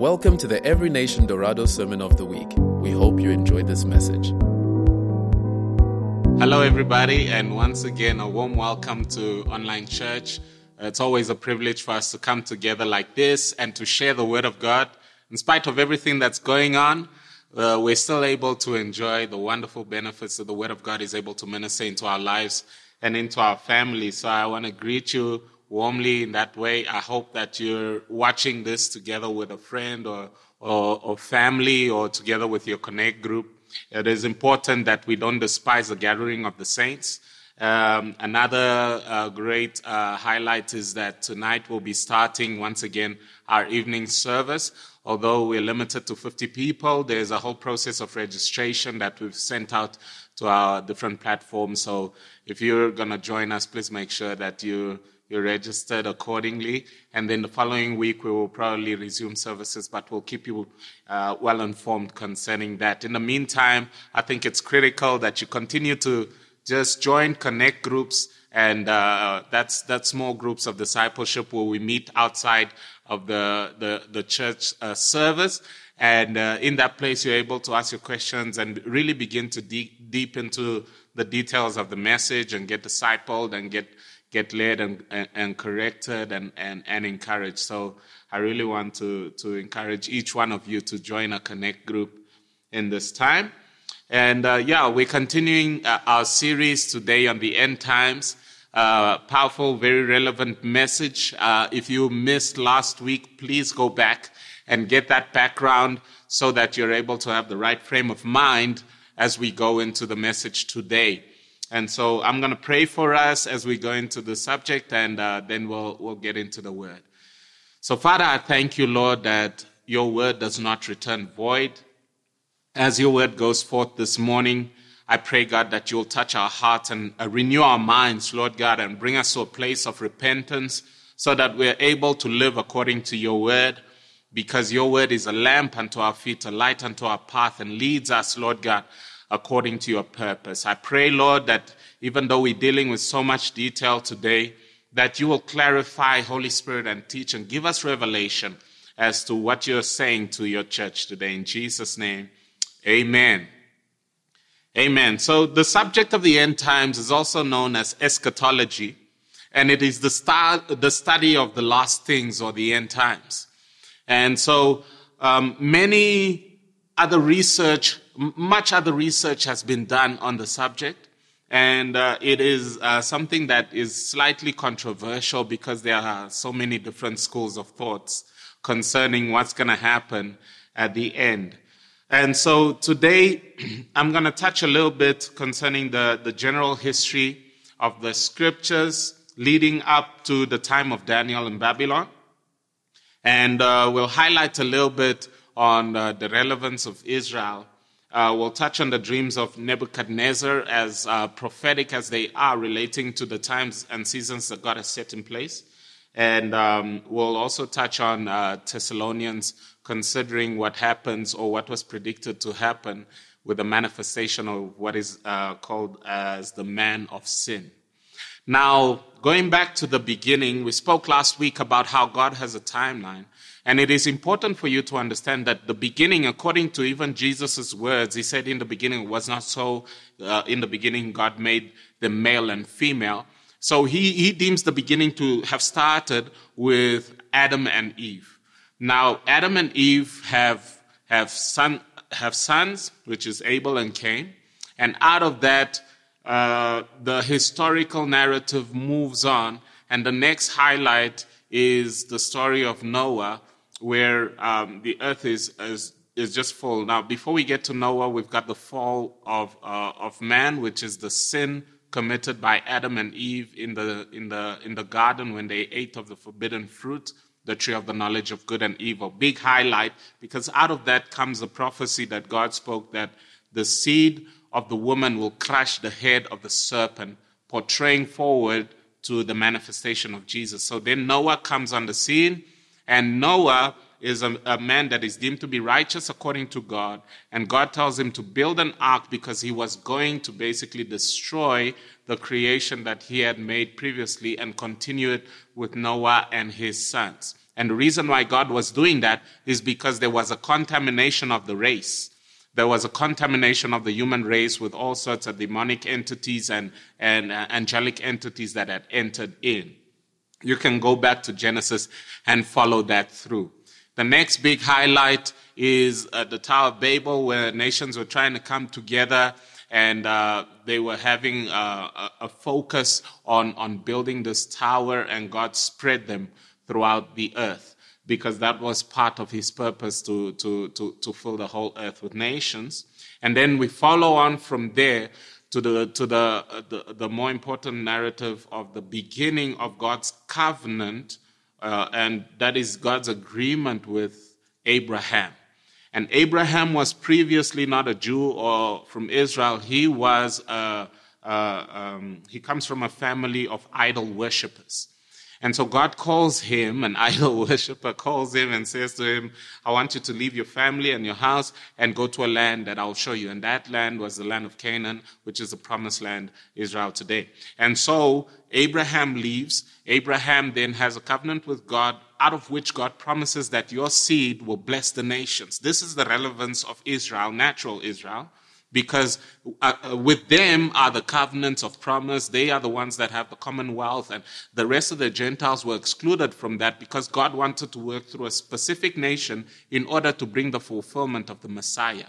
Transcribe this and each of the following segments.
Welcome to the Every Nation Dorado Sermon of the Week. We hope you enjoyed this message. Hello, everybody, and once again, a warm welcome to Online Church. It's always a privilege for us to come together like this and to share the Word of God. In spite of everything that's going on, uh, we're still able to enjoy the wonderful benefits that the Word of God is able to minister into our lives and into our families. So I want to greet you warmly in that way. I hope that you're watching this together with a friend or, or, or, family or together with your Connect group. It is important that we don't despise the gathering of the saints. Um, another uh, great uh, highlight is that tonight we'll be starting once again our evening service. Although we're limited to 50 people, there's a whole process of registration that we've sent out to our different platforms. So if you're going to join us, please make sure that you you're registered accordingly. And then the following week, we will probably resume services, but we'll keep you uh, well informed concerning that. In the meantime, I think it's critical that you continue to just join connect groups and uh, that's that's small groups of discipleship where we meet outside of the the, the church uh, service and uh, in that place you're able to ask your questions and really begin to deep, deep into the details of the message and get discipled and get get led and, and, and, corrected and, and, and encouraged. So I really want to, to encourage each one of you to join a connect group in this time. And uh, yeah, we're continuing uh, our series today on the end times. Uh, powerful, very relevant message. Uh, if you missed last week, please go back and get that background so that you're able to have the right frame of mind as we go into the message today. And so I'm going to pray for us as we go into the subject, and uh, then we'll, we'll get into the word. So, Father, I thank you, Lord, that your word does not return void. As your word goes forth this morning, I pray, God, that you'll touch our hearts and uh, renew our minds, Lord God, and bring us to a place of repentance so that we're able to live according to your word, because your word is a lamp unto our feet, a light unto our path, and leads us, Lord God, according to your purpose. I pray, Lord, that even though we're dealing with so much detail today, that you will clarify, Holy Spirit, and teach and give us revelation as to what you're saying to your church today. In Jesus' name, amen. Amen. So the subject of the end times is also known as eschatology, and it is the, star, the study of the last things or the end times. And so um, many other research much other research has been done on the subject, and uh, it is uh, something that is slightly controversial because there are so many different schools of thoughts concerning what's going to happen at the end. And so today, I'm going to touch a little bit concerning the, the general history of the scriptures leading up to the time of Daniel in Babylon. And uh, we'll highlight a little bit on uh, the relevance of Israel uh, we'll touch on the dreams of Nebuchadnezzar as uh, prophetic as they are relating to the times and seasons that God has set in place. And um, we'll also touch on uh, Thessalonians considering what happens or what was predicted to happen with the manifestation of what is uh, called as the man of sin. Now, going back to the beginning, we spoke last week about how God has a timeline. And it is important for you to understand that the beginning, according to even Jesus' words, he said in the beginning was not so. Uh, in the beginning, God made the male and female. So he, he deems the beginning to have started with Adam and Eve. Now, Adam and Eve have, have, son, have sons, which is Abel and Cain. And out of that, uh, the historical narrative moves on. And the next highlight is the story of Noah, where um, the earth is, is, is just full. Now, before we get to Noah, we've got the fall of, uh, of man, which is the sin committed by Adam and Eve in the, in, the, in the garden when they ate of the forbidden fruit, the tree of the knowledge of good and evil. Big highlight, because out of that comes the prophecy that God spoke that the seed of the woman will crush the head of the serpent, portraying forward to the manifestation of Jesus. So then Noah comes on the scene and Noah is a, a, man that is deemed to be righteous according to God. And God tells him to build an ark because he was going to basically destroy the creation that he had made previously and continue it with Noah and his sons. And the reason why God was doing that is because there was a contamination of the race. There was a contamination of the human race with all sorts of demonic entities and, and uh, angelic entities that had entered in. You can go back to Genesis and follow that through. The next big highlight is uh, the Tower of Babel, where nations were trying to come together and uh, they were having uh, a, focus on, on building this tower, and God spread them throughout the earth because that was part of his purpose to, to, to, to fill the whole earth with nations. And then we follow on from there to the to the, uh, the, the more important narrative of the beginning of God's covenant, uh, and that is God's agreement with Abraham. And Abraham was previously not a Jew or from Israel. He was a, a, um, he comes from a family of idol worshippers. And so God calls him, an idol worshiper calls him and says to him, I want you to leave your family and your house and go to a land that I'll show you. And that land was the land of Canaan, which is the promised land, Israel today. And so Abraham leaves. Abraham then has a covenant with God, out of which God promises that your seed will bless the nations. This is the relevance of Israel, natural Israel because uh, uh, with them are the covenants of promise. They are the ones that have the commonwealth, and the rest of the Gentiles were excluded from that because God wanted to work through a specific nation in order to bring the fulfillment of the Messiah.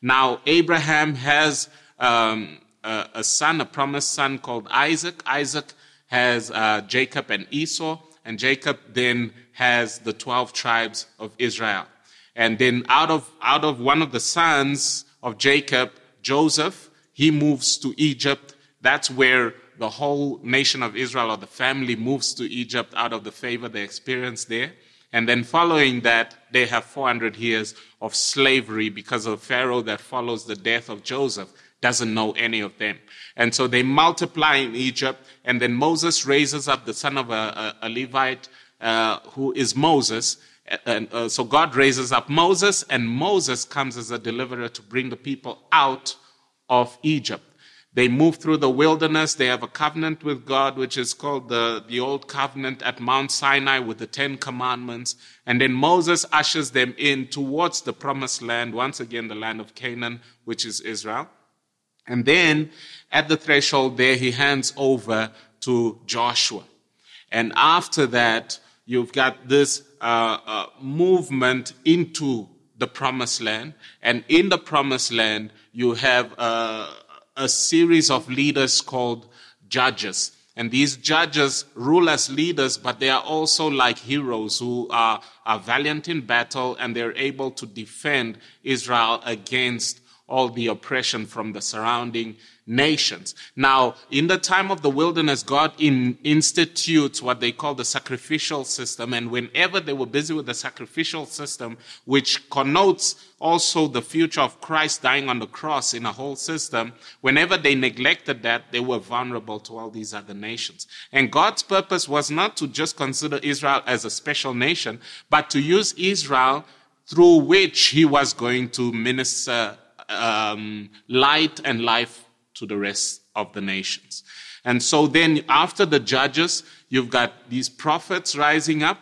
Now, Abraham has um, a, a, son, a promised son called Isaac. Isaac has uh, Jacob and Esau, and Jacob then has the 12 tribes of Israel. And then out of, out of one of the sons, of Jacob, Joseph, he moves to Egypt. That's where the whole nation of Israel or the family moves to Egypt out of the favor they experience there. And then following that, they have 400 years of slavery because of Pharaoh that follows the death of Joseph doesn't know any of them. And so they multiply in Egypt. And then Moses raises up the son of a, a, a Levite uh, who is Moses. And uh, so God raises up Moses, and Moses comes as a deliverer to bring the people out of Egypt. They move through the wilderness. They have a covenant with God, which is called the, the Old Covenant at Mount Sinai with the Ten Commandments. And then Moses ushers them in towards the promised land, once again, the land of Canaan, which is Israel. And then at the threshold there, he hands over to Joshua. And after that, you've got this uh, uh, movement into the promised land. And in the promised land, you have uh, a series of leaders called judges. And these judges rule as leaders, but they are also like heroes who are, are valiant in battle and they're able to defend Israel against all the oppression from the surrounding nations. Now, in the time of the wilderness, God in, institutes what they call the sacrificial system. And whenever they were busy with the sacrificial system, which connotes also the future of Christ dying on the cross in a whole system, whenever they neglected that, they were vulnerable to all these other nations. And God's purpose was not to just consider Israel as a special nation, but to use Israel through which he was going to minister um, light and life to the rest of the nations. And so then after the judges, you've got these prophets rising up,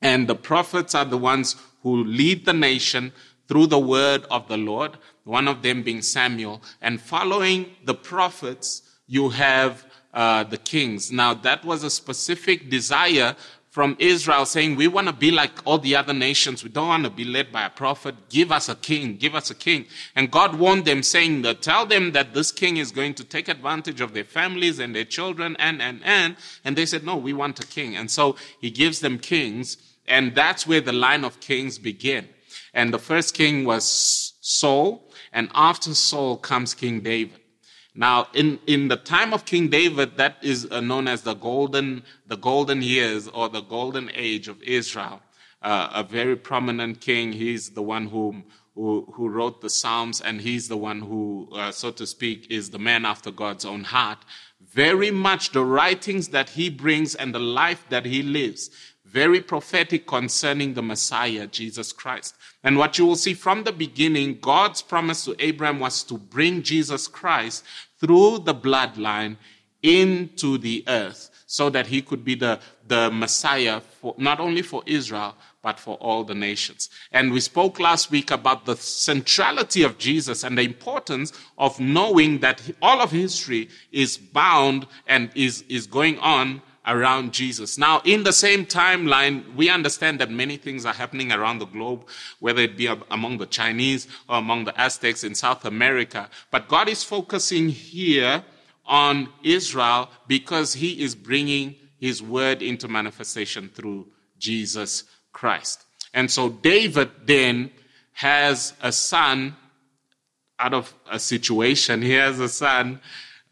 and the prophets are the ones who lead the nation through the word of the Lord, one of them being Samuel. And following the prophets, you have uh, the kings. Now, that was a specific desire from Israel saying, We want to be like all the other nations. We don't want to be led by a prophet. Give us a king. Give us a king. And God warned them, saying that tell them that this king is going to take advantage of their families and their children and, and, and. And they said, No, we want a king. And so he gives them kings. And that's where the line of kings begin. And the first king was Saul. And after Saul comes King David. Now, in, in the time of King David, that is uh, known as the golden, the golden years or the golden age of Israel. Uh, a very prominent king. He's the one who, who, who wrote the Psalms, and he's the one who, uh, so to speak, is the man after God's own heart. Very much the writings that he brings and the life that he lives, very prophetic concerning the Messiah, Jesus Christ. And what you will see from the beginning, God's promise to Abraham was to bring Jesus Christ through the bloodline into the earth so that he could be the, the Messiah for, not only for Israel, but for all the nations. And we spoke last week about the centrality of Jesus and the importance of knowing that all of history is bound and is, is going on around Jesus. Now, in the same timeline, we understand that many things are happening around the globe, whether it be among the Chinese or among the Aztecs in South America. But God is focusing here on Israel because he is bringing his word into manifestation through Jesus Christ. And so David then has a son out of a situation. He has a son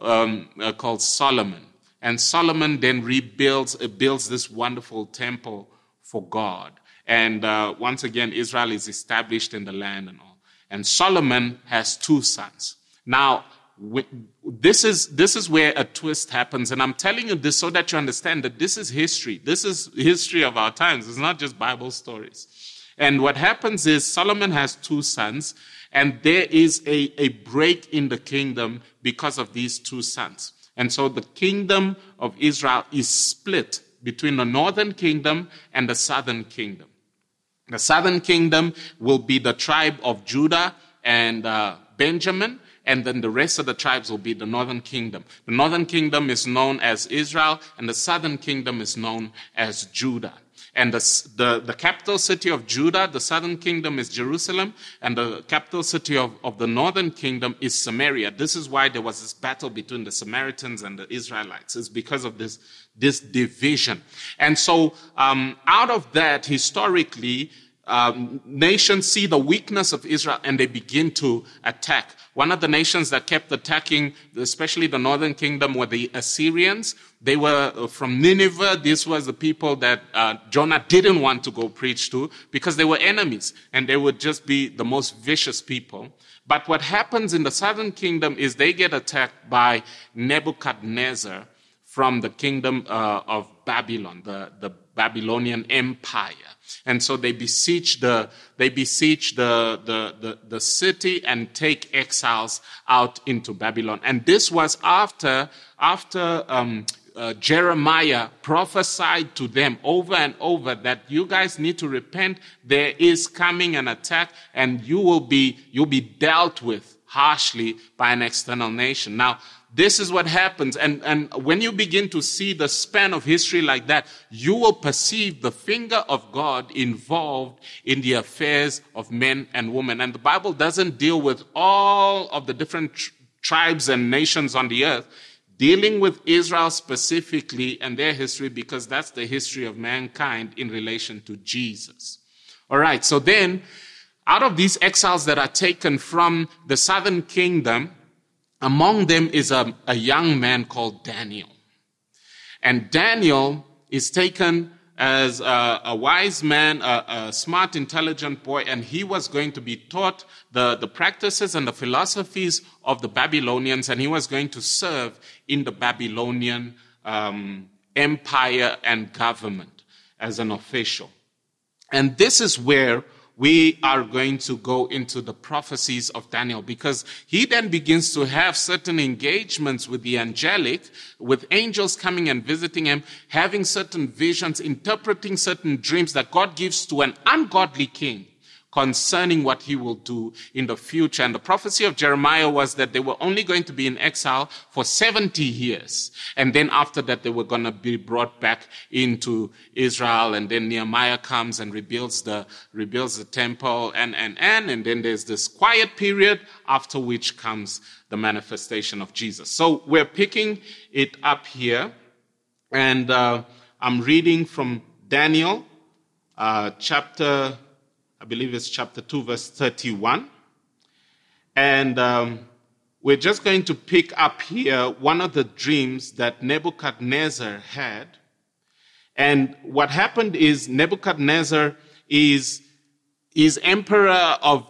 um, uh, called Solomon. And Solomon then rebuilds, uh, builds this wonderful temple for God. And uh, once again, Israel is established in the land and all. And Solomon has two sons. Now, this is this is where a twist happens and i'm telling you this so that you understand that this is history this is history of our times it's not just bible stories and what happens is solomon has two sons and there is a, a break in the kingdom because of these two sons and so the kingdom of Israel is split between the northern kingdom and the southern kingdom. The southern kingdom will be the tribe of Judah and uh, Benjamin, and then the rest of the tribes will be the northern kingdom. The northern kingdom is known as Israel, and the southern kingdom is known as Judah. And the, the, the, capital city of Judah, the southern kingdom, is Jerusalem, and the capital city of, of the northern kingdom is Samaria. This is why there was this battle between the Samaritans and the Israelites. It's because of this, this division. And so, um, out of that, historically, um, nations see the weakness of Israel and they begin to attack. One of the nations that kept attacking, especially the northern kingdom, were the Assyrians. They were uh, from Nineveh. This was the people that uh, Jonah didn't want to go preach to because they were enemies and they would just be the most vicious people. But what happens in the southern kingdom is they get attacked by Nebuchadnezzar from the kingdom uh, of Babylon, the, the Babylonian Empire. And so they besiege the, they besiege the, the, the, the, city and take exiles out into Babylon. And this was after, after, um, uh, Jeremiah prophesied to them over and over that you guys need to repent. There is coming an attack and you will be, you'll be dealt with harshly by an external nation. Now, this is what happens. And, and when you begin to see the span of history like that, you will perceive the finger of God involved in the affairs of men and women. And the Bible doesn't deal with all of the different tr- tribes and nations on the earth, dealing with Israel specifically and their history because that's the history of mankind in relation to Jesus. All right. So then, out of these exiles that are taken from the southern kingdom, among them is a, a young man called Daniel. And Daniel is taken as a, a wise man, a, a, smart, intelligent boy, and he was going to be taught the, the practices and the philosophies of the Babylonians, and he was going to serve in the Babylonian um, empire and government as an official. And this is where we are going to go into the prophecies of Daniel because he then begins to have certain engagements with the angelic, with angels coming and visiting him, having certain visions, interpreting certain dreams that God gives to an ungodly king concerning what he will do in the future. And the prophecy of Jeremiah was that they were only going to be in exile for 70 years. And then after that, they were going to be brought back into Israel. And then Nehemiah comes and rebuilds the, rebuilds the temple and, and, and. And then there's this quiet period after which comes the manifestation of Jesus. So we're picking it up here. And, uh, I'm reading from Daniel, uh, chapter I believe it's chapter 2, verse 31. And um, we're just going to pick up here one of the dreams that Nebuchadnezzar had. And what happened is Nebuchadnezzar is, is emperor of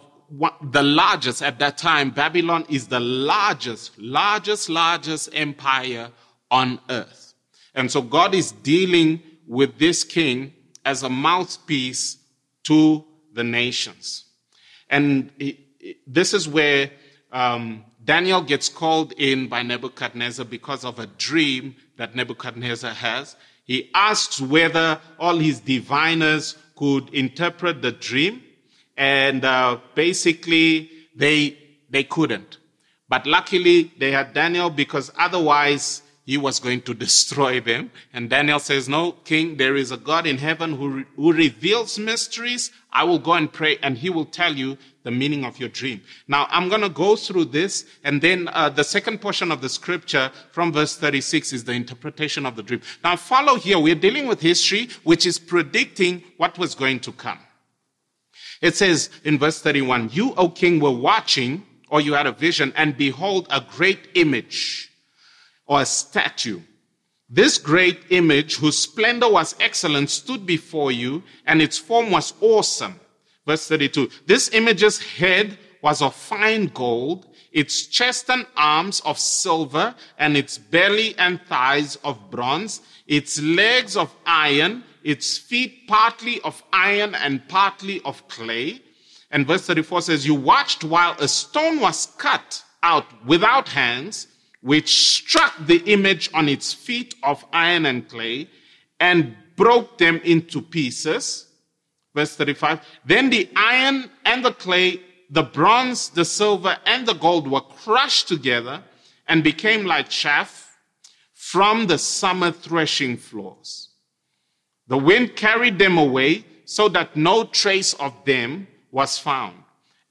the largest at that time. Babylon is the largest, largest, largest empire on earth. And so God is dealing with this king as a mouthpiece to the nations. And this is where um, Daniel gets called in by Nebuchadnezzar because of a dream that Nebuchadnezzar has. He asks whether all his diviners could interpret the dream, and uh, basically they they couldn't. But luckily they had Daniel because otherwise he was going to destroy them. And Daniel says, No, king, there is a God in heaven who, who reveals mysteries. I will go and pray, and he will tell you the meaning of your dream. Now, I'm going to go through this, and then uh, the second portion of the scripture from verse 36 is the interpretation of the dream. Now, follow here. We're dealing with history, which is predicting what was going to come. It says in verse 31, You, O king, were watching, or you had a vision, and behold, a great image or a statue. This great image, whose splendor was excellent, stood before you, and its form was awesome. Verse 32. This image's head was of fine gold, its chest and arms of silver, and its belly and thighs of bronze, its legs of iron, its feet partly of iron and partly of clay. And verse 34 says, You watched while a stone was cut out without hands which struck the image on its feet of iron and clay and broke them into pieces. Verse 35. Then the iron and the clay, the bronze, the silver, and the gold were crushed together and became like chaff from the summer threshing floors. The wind carried them away so that no trace of them was found.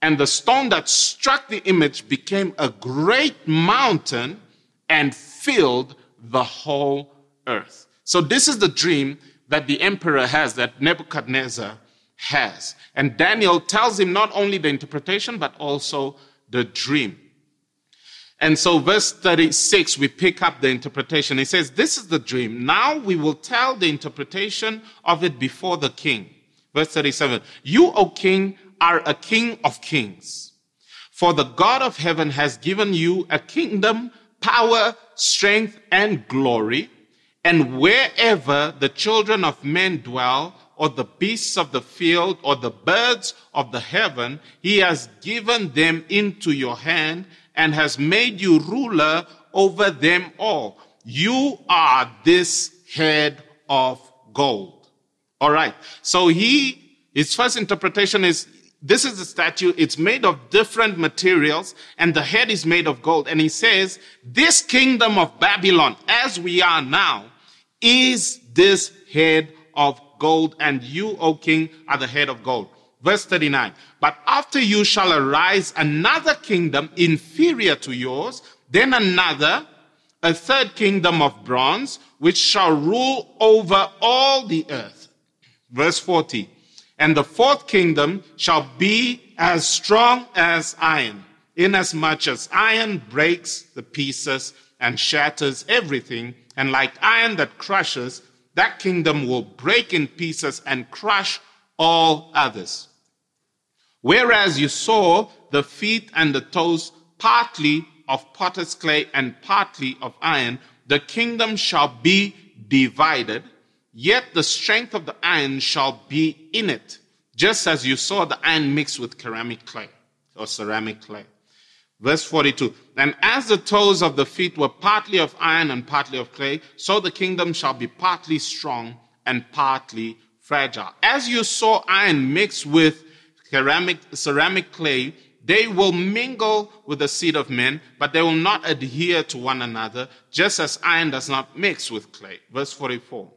And the stone that struck the image became a great mountain and filled the whole earth. So this is the dream that the emperor has, that Nebuchadnezzar has. And Daniel tells him not only the interpretation, but also the dream. And so verse 36, we pick up the interpretation. He says, this is the dream. Now we will tell the interpretation of it before the king. Verse 37, you, O king, are a king of kings. For the God of heaven has given you a kingdom, power, strength, and glory. And wherever the children of men dwell, or the beasts of the field, or the birds of the heaven, he has given them into your hand and has made you ruler over them all. You are this head of gold. All right. So he, his first interpretation is this is a statue. It's made of different materials and the head is made of gold. And he says, this kingdom of Babylon, as we are now, is this head of gold and you, O king, are the head of gold. Verse 39. But after you shall arise another kingdom inferior to yours, then another, a third kingdom of bronze, which shall rule over all the earth. Verse 40. And the fourth kingdom shall be as strong as iron, inasmuch as iron breaks the pieces and shatters everything. And like iron that crushes, that kingdom will break in pieces and crush all others. Whereas you saw the feet and the toes partly of potter's clay and partly of iron, the kingdom shall be divided Yet the strength of the iron shall be in it, just as you saw the iron mixed with ceramic clay or ceramic clay. Verse 42. And as the toes of the feet were partly of iron and partly of clay, so the kingdom shall be partly strong and partly fragile. As you saw iron mixed with ceramic, ceramic clay, they will mingle with the seed of men, but they will not adhere to one another, just as iron does not mix with clay. Verse 44.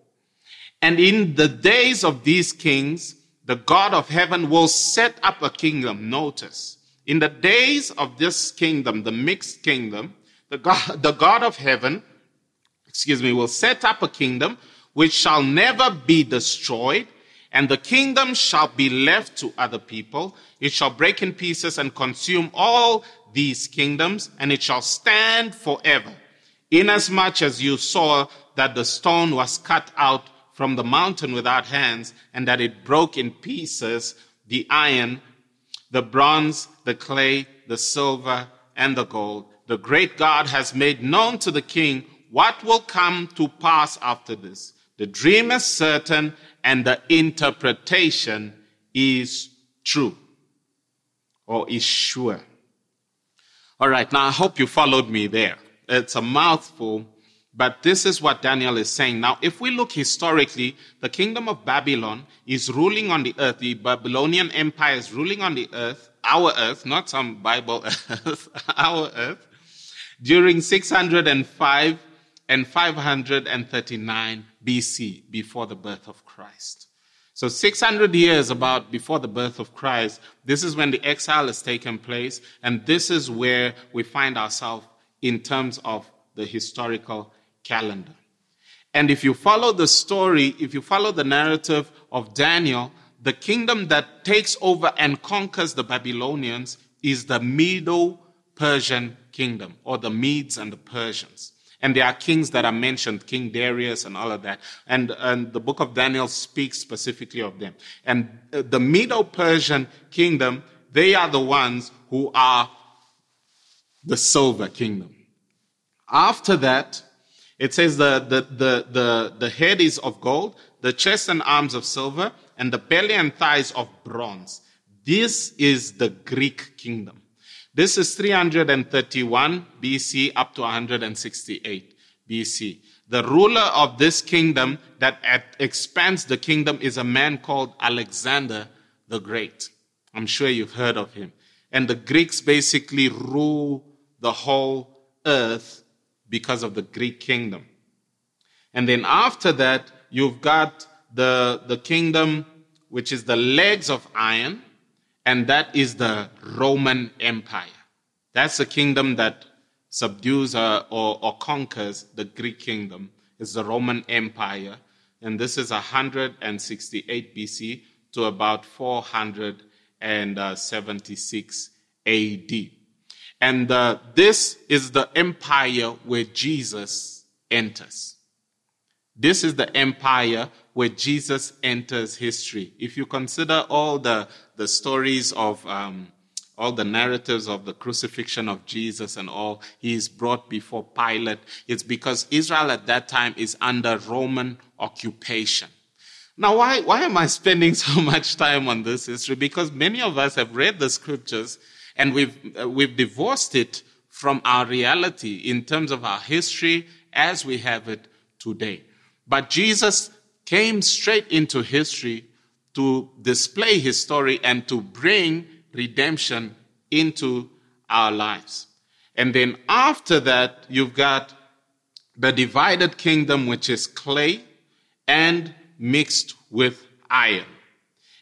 And in the days of these kings, the God of heaven will set up a kingdom. Notice, in the days of this kingdom, the mixed kingdom, the God, the God of heaven, excuse me, will set up a kingdom which shall never be destroyed, and the kingdom shall be left to other people. It shall break in pieces and consume all these kingdoms, and it shall stand forever. Inasmuch as you saw that the stone was cut out from the mountain without hands, and that it broke in pieces the iron, the bronze, the clay, the silver, and the gold. The great God has made known to the king what will come to pass after this. The dream is certain, and the interpretation is true or is sure. All right, now I hope you followed me there. It's a mouthful, But this is what Daniel is saying. Now, if we look historically, the kingdom of Babylon is ruling on the earth. The Babylonian Empire is ruling on the earth, our earth, not some Bible earth, our earth, during 605 and 539 BC, before the birth of Christ. So 600 years about before the birth of Christ, this is when the exile has taken place, and this is where we find ourselves in terms of the historical calendar. And if you follow the story, if you follow the narrative of Daniel, the kingdom that takes over and conquers the Babylonians is the Medo Persian kingdom, or the Medes and the Persians. And there are kings that are mentioned, King Darius and all of that. And, and the book of Daniel speaks specifically of them. And uh, the Medo Persian kingdom, they are the ones who are the silver kingdom. After that, it says the, the, the, the, the head is of gold, the chest and arms of silver, and the belly and thighs of bronze. This is the Greek kingdom. This is 331 BC up to 168 BC. The ruler of this kingdom that expands the kingdom is a man called Alexander the Great. I'm sure you've heard of him. And the Greeks basically rule the whole earth because of the Greek kingdom. And then after that, you've got the, the kingdom which is the legs of iron, and that is the Roman Empire. That's the kingdom that subdues uh, or, or conquers the Greek kingdom. It's the Roman Empire. And this is 168 BC to about 476 AD. And uh, this is the empire where Jesus enters. This is the empire where Jesus enters history. If you consider all the, the stories of um, all the narratives of the crucifixion of Jesus and all, he is brought before Pilate. It's because Israel at that time is under Roman occupation. Now, why, why am I spending so much time on this history? Because many of us have read the scriptures and we've, uh, we've divorced it from our reality in terms of our history as we have it today. But Jesus came straight into history to display his story and to bring redemption into our lives. And then after that, you've got the divided kingdom, which is clay and mixed with iron.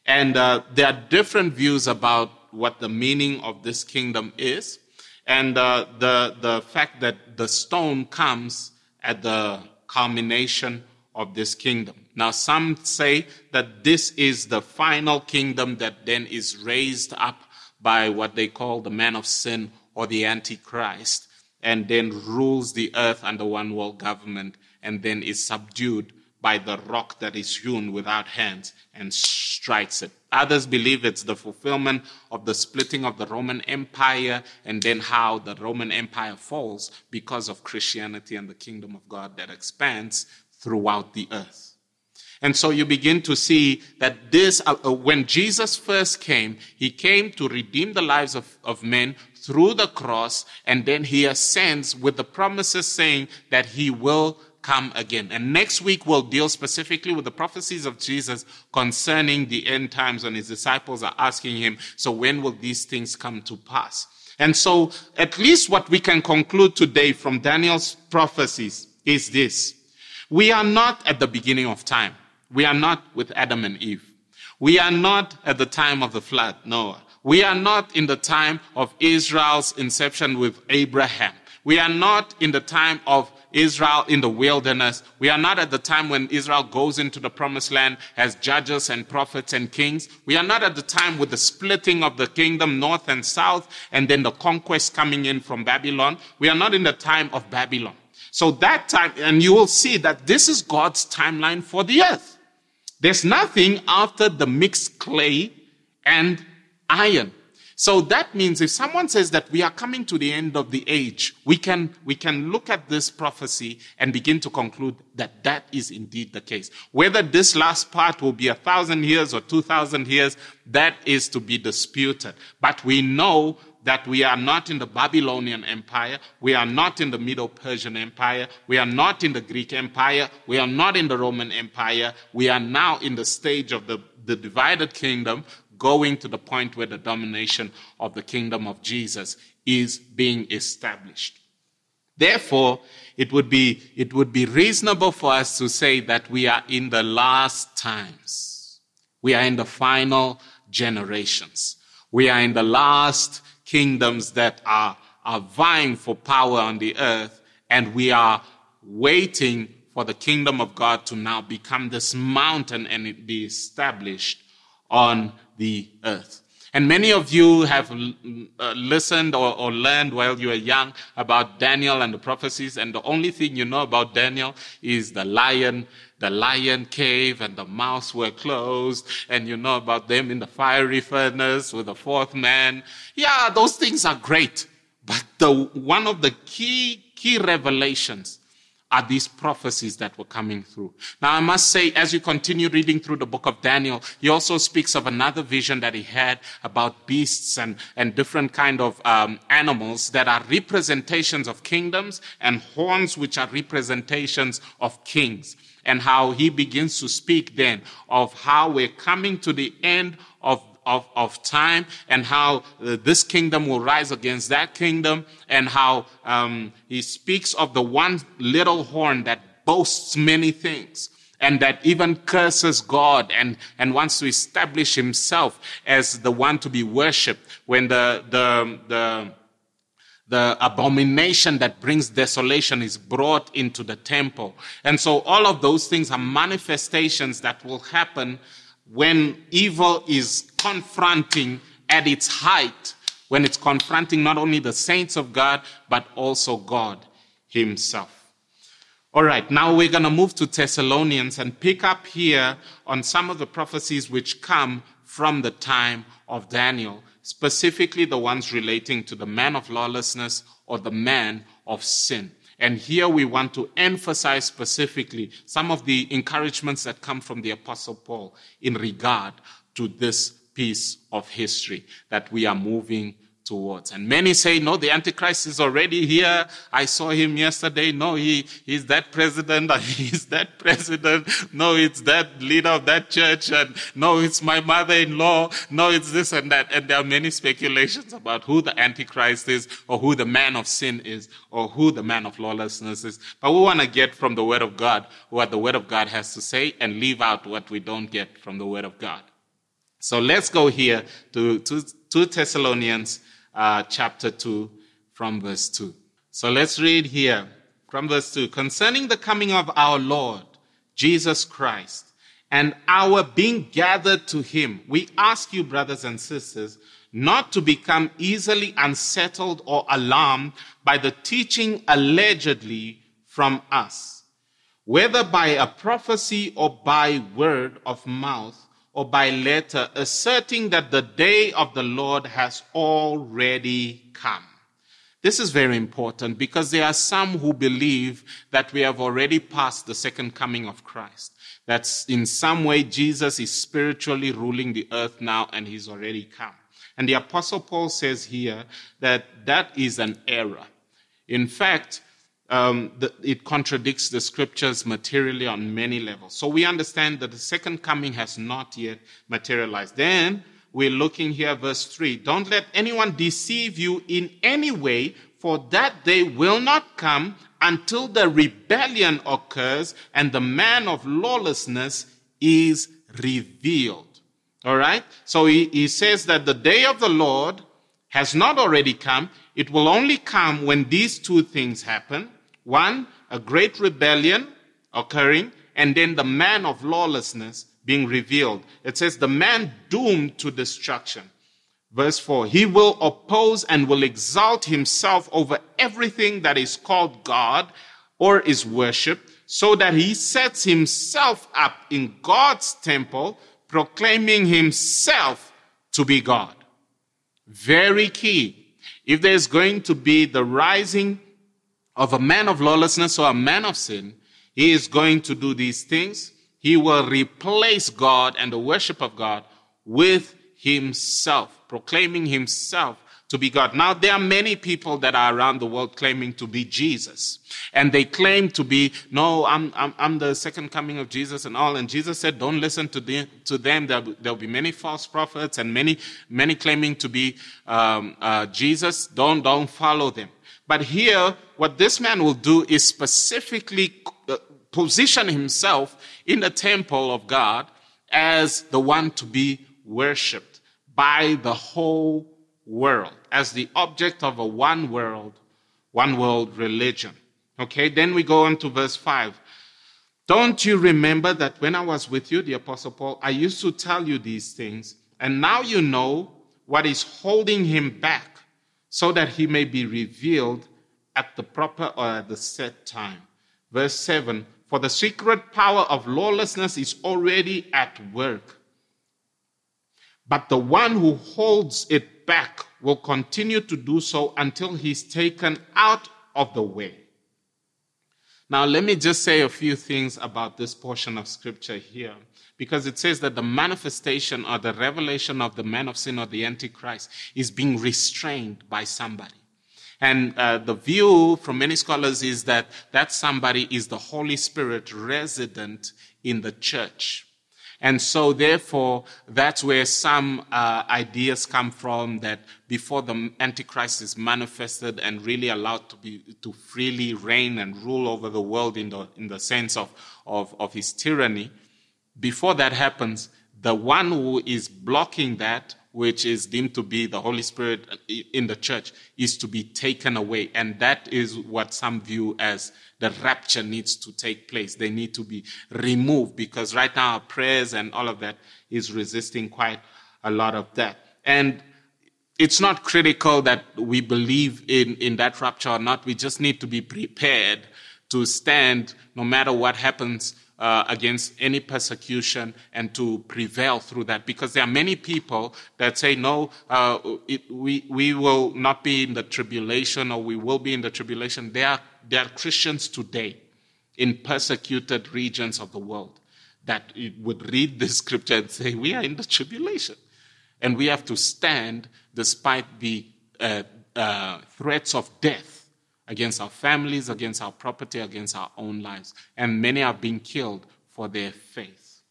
And uh, there are different views about what the meaning of this kingdom is, and uh, the, the fact that the stone comes at the culmination of this kingdom. Now, some say that this is the final kingdom that then is raised up by what they call the man of sin or the Antichrist, and then rules the earth under one world government, and then is subdued by the rock that is hewn without hands and strikes it. Others believe it's the fulfillment of the splitting of the Roman Empire and then how the Roman Empire falls because of Christianity and the kingdom of God that expands throughout the earth. And so you begin to see that this, uh, uh when Jesus first came, he came to redeem the lives of, of men through the cross, and then he ascends with the promises saying that he will come again. And next week we'll deal specifically with the prophecies of Jesus concerning the end times when his disciples are asking him, so when will these things come to pass? And so at least what we can conclude today from Daniel's prophecies is this. We are not at the beginning of time. We are not with Adam and Eve. We are not at the time of the flood, Noah. We are not in the time of Israel's inception with Abraham. We are not in the time of Israel in the wilderness. We are not at the time when Israel goes into the promised land as judges and prophets and kings. We are not at the time with the splitting of the kingdom north and south and then the conquest coming in from Babylon. We are not in the time of Babylon. So that time, and you will see that this is God's timeline for the earth. There's nothing after the mixed clay and iron. So that means if someone says that we are coming to the end of the age, we can, we can look at this prophecy and begin to conclude that that is indeed the case. Whether this last part will be a thousand years or two thousand years, that is to be disputed. But we know that we are not in the Babylonian Empire, we are not in the Medo Persian Empire, we are not in the Greek Empire, we are not in the Roman Empire, we are now in the stage of the, the divided kingdom, going to the point where the domination of the kingdom of Jesus is being established. Therefore, it would be, it would be reasonable for us to say that we are in the last times. We are in the final generations. We are in the last kingdoms that are, are vying for power on the earth, and we are waiting for the kingdom of God to now become this mountain and it be established on the earth. And many of you have uh, listened or, or, learned while you were young about Daniel and the prophecies, and the only thing you know about Daniel is the lion, the lion cave, and the mouths were closed, and you know about them in the fiery furnace with the fourth man. Yeah, those things are great, but the one of the key key revelations are these prophecies that were coming through. Now, I must say, as you continue reading through the book of Daniel, he also speaks of another vision that he had about beasts and, and different kind of um, animals that are representations of kingdoms and horns which are representations of kings. And how he begins to speak then of how we're coming to the end of of, of time and how uh, this kingdom will rise against that kingdom and how um, he speaks of the one little horn that boasts many things and that even curses God and, and wants to establish himself as the one to be worshipped when the, the, the, the abomination that brings desolation is brought into the temple. And so all of those things are manifestations that will happen when evil is confronting at its height, when it's confronting not only the saints of God, but also God Himself. All right, now we're going to move to Thessalonians and pick up here on some of the prophecies which come from the time of Daniel, specifically the ones relating to the man of lawlessness or the man of sin. And here we want to emphasize specifically some of the encouragements that come from the Apostle Paul in regard to this piece of history that we are moving towards. And many say, no, the Antichrist is already here. I saw him yesterday. No, he, he's that president. He's that president. No, it's that leader of that church. And no, it's my mother-in-law. No, it's this and that. And there are many speculations about who the Antichrist is or who the man of sin is or who the man of lawlessness is. But we want to get from the word of God what the word of God has to say and leave out what we don't get from the word of God. So let's go here to, to, to Thessalonians uh, chapter 2 from verse 2. So let's read here from verse 2. Concerning the coming of our Lord Jesus Christ and our being gathered to him, we ask you, brothers and sisters, not to become easily unsettled or alarmed by the teaching allegedly from us, whether by a prophecy or by word of mouth or by letter, asserting that the day of the Lord has already come. This is very important because there are some who believe that we have already passed the second coming of Christ. That in some way Jesus is spiritually ruling the earth now and he's already come. And the apostle Paul says here that that is an error. In fact, um, the, it contradicts the scriptures materially on many levels. So we understand that the second coming has not yet materialized. Then we're looking here, verse 3. Don't let anyone deceive you in any way, for that day will not come until the rebellion occurs and the man of lawlessness is revealed. All right? So he, he says that the day of the Lord has not already come. It will only come when these two things happen. One, a great rebellion occurring, and then the man of lawlessness being revealed. It says, the man doomed to destruction. Verse 4 He will oppose and will exalt himself over everything that is called God or is worshiped, so that he sets himself up in God's temple, proclaiming himself to be God. Very key. If there's going to be the rising of a man of lawlessness or a man of sin, he is going to do these things. He will replace God and the worship of God with himself, proclaiming himself to be God. Now, there are many people that are around the world claiming to be Jesus. And they claim to be, no, I'm, I'm, I'm the second coming of Jesus and all. And Jesus said, don't listen to, the, to them. There'll, there'll, be many false prophets and many, many claiming to be um, uh, Jesus. Don't, don't follow them. But here, what this man will do is specifically uh, position himself in the temple of God as the one to be worshipped by the whole world as the object of a one world, one world religion. Okay, then we go on to verse 5. Don't you remember that when I was with you, the Apostle Paul, I used to tell you these things, and now you know what is holding him back, so that he may be revealed at the proper or at the set time. Verse 7 For the secret power of lawlessness is already at work, but the one who holds it back will continue to do so until he's taken out of the way. Now, let me just say a few things about this portion of scripture here, because it says that the manifestation or the revelation of the man of sin or the Antichrist is being restrained by somebody. And uh, the view from many scholars is that that somebody is the Holy Spirit resident in the church. And so, therefore, that's where some uh, ideas come from that before the Antichrist is manifested and really allowed to be to freely reign and rule over the world in the in the sense of of, of his tyranny, before that happens, the one who is blocking that which is deemed to be the Holy Spirit in the church, is to be taken away. And that is what some view as the rapture needs to take place. They need to be removed because right now our prayers and all of that is resisting quite a lot of that. And it's not critical that we believe in, in that rapture or not. We just need to be prepared to stand no matter what happens uh, against any persecution and to prevail through that. Because there are many people that say, no, uh, it, we, we will not be in the tribulation or we will be in the tribulation. There are, are Christians today in persecuted regions of the world that would read this scripture and say, we are in the tribulation. And we have to stand despite the uh, uh threats of death against our families, against our property, against our own lives. And many have been killed for their faith.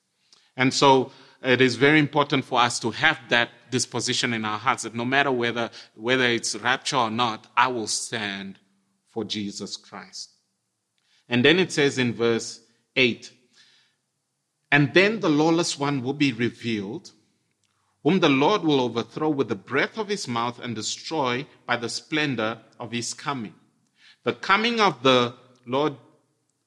And so it is very important for us to have that disposition in our hearts that no matter whether, whether it's rapture or not, I will stand for Jesus Christ. And then it says in verse 8, and then the lawless one will be revealed, whom the Lord will overthrow with the breath of his mouth and destroy by the splendor of his coming. The coming of the Lord,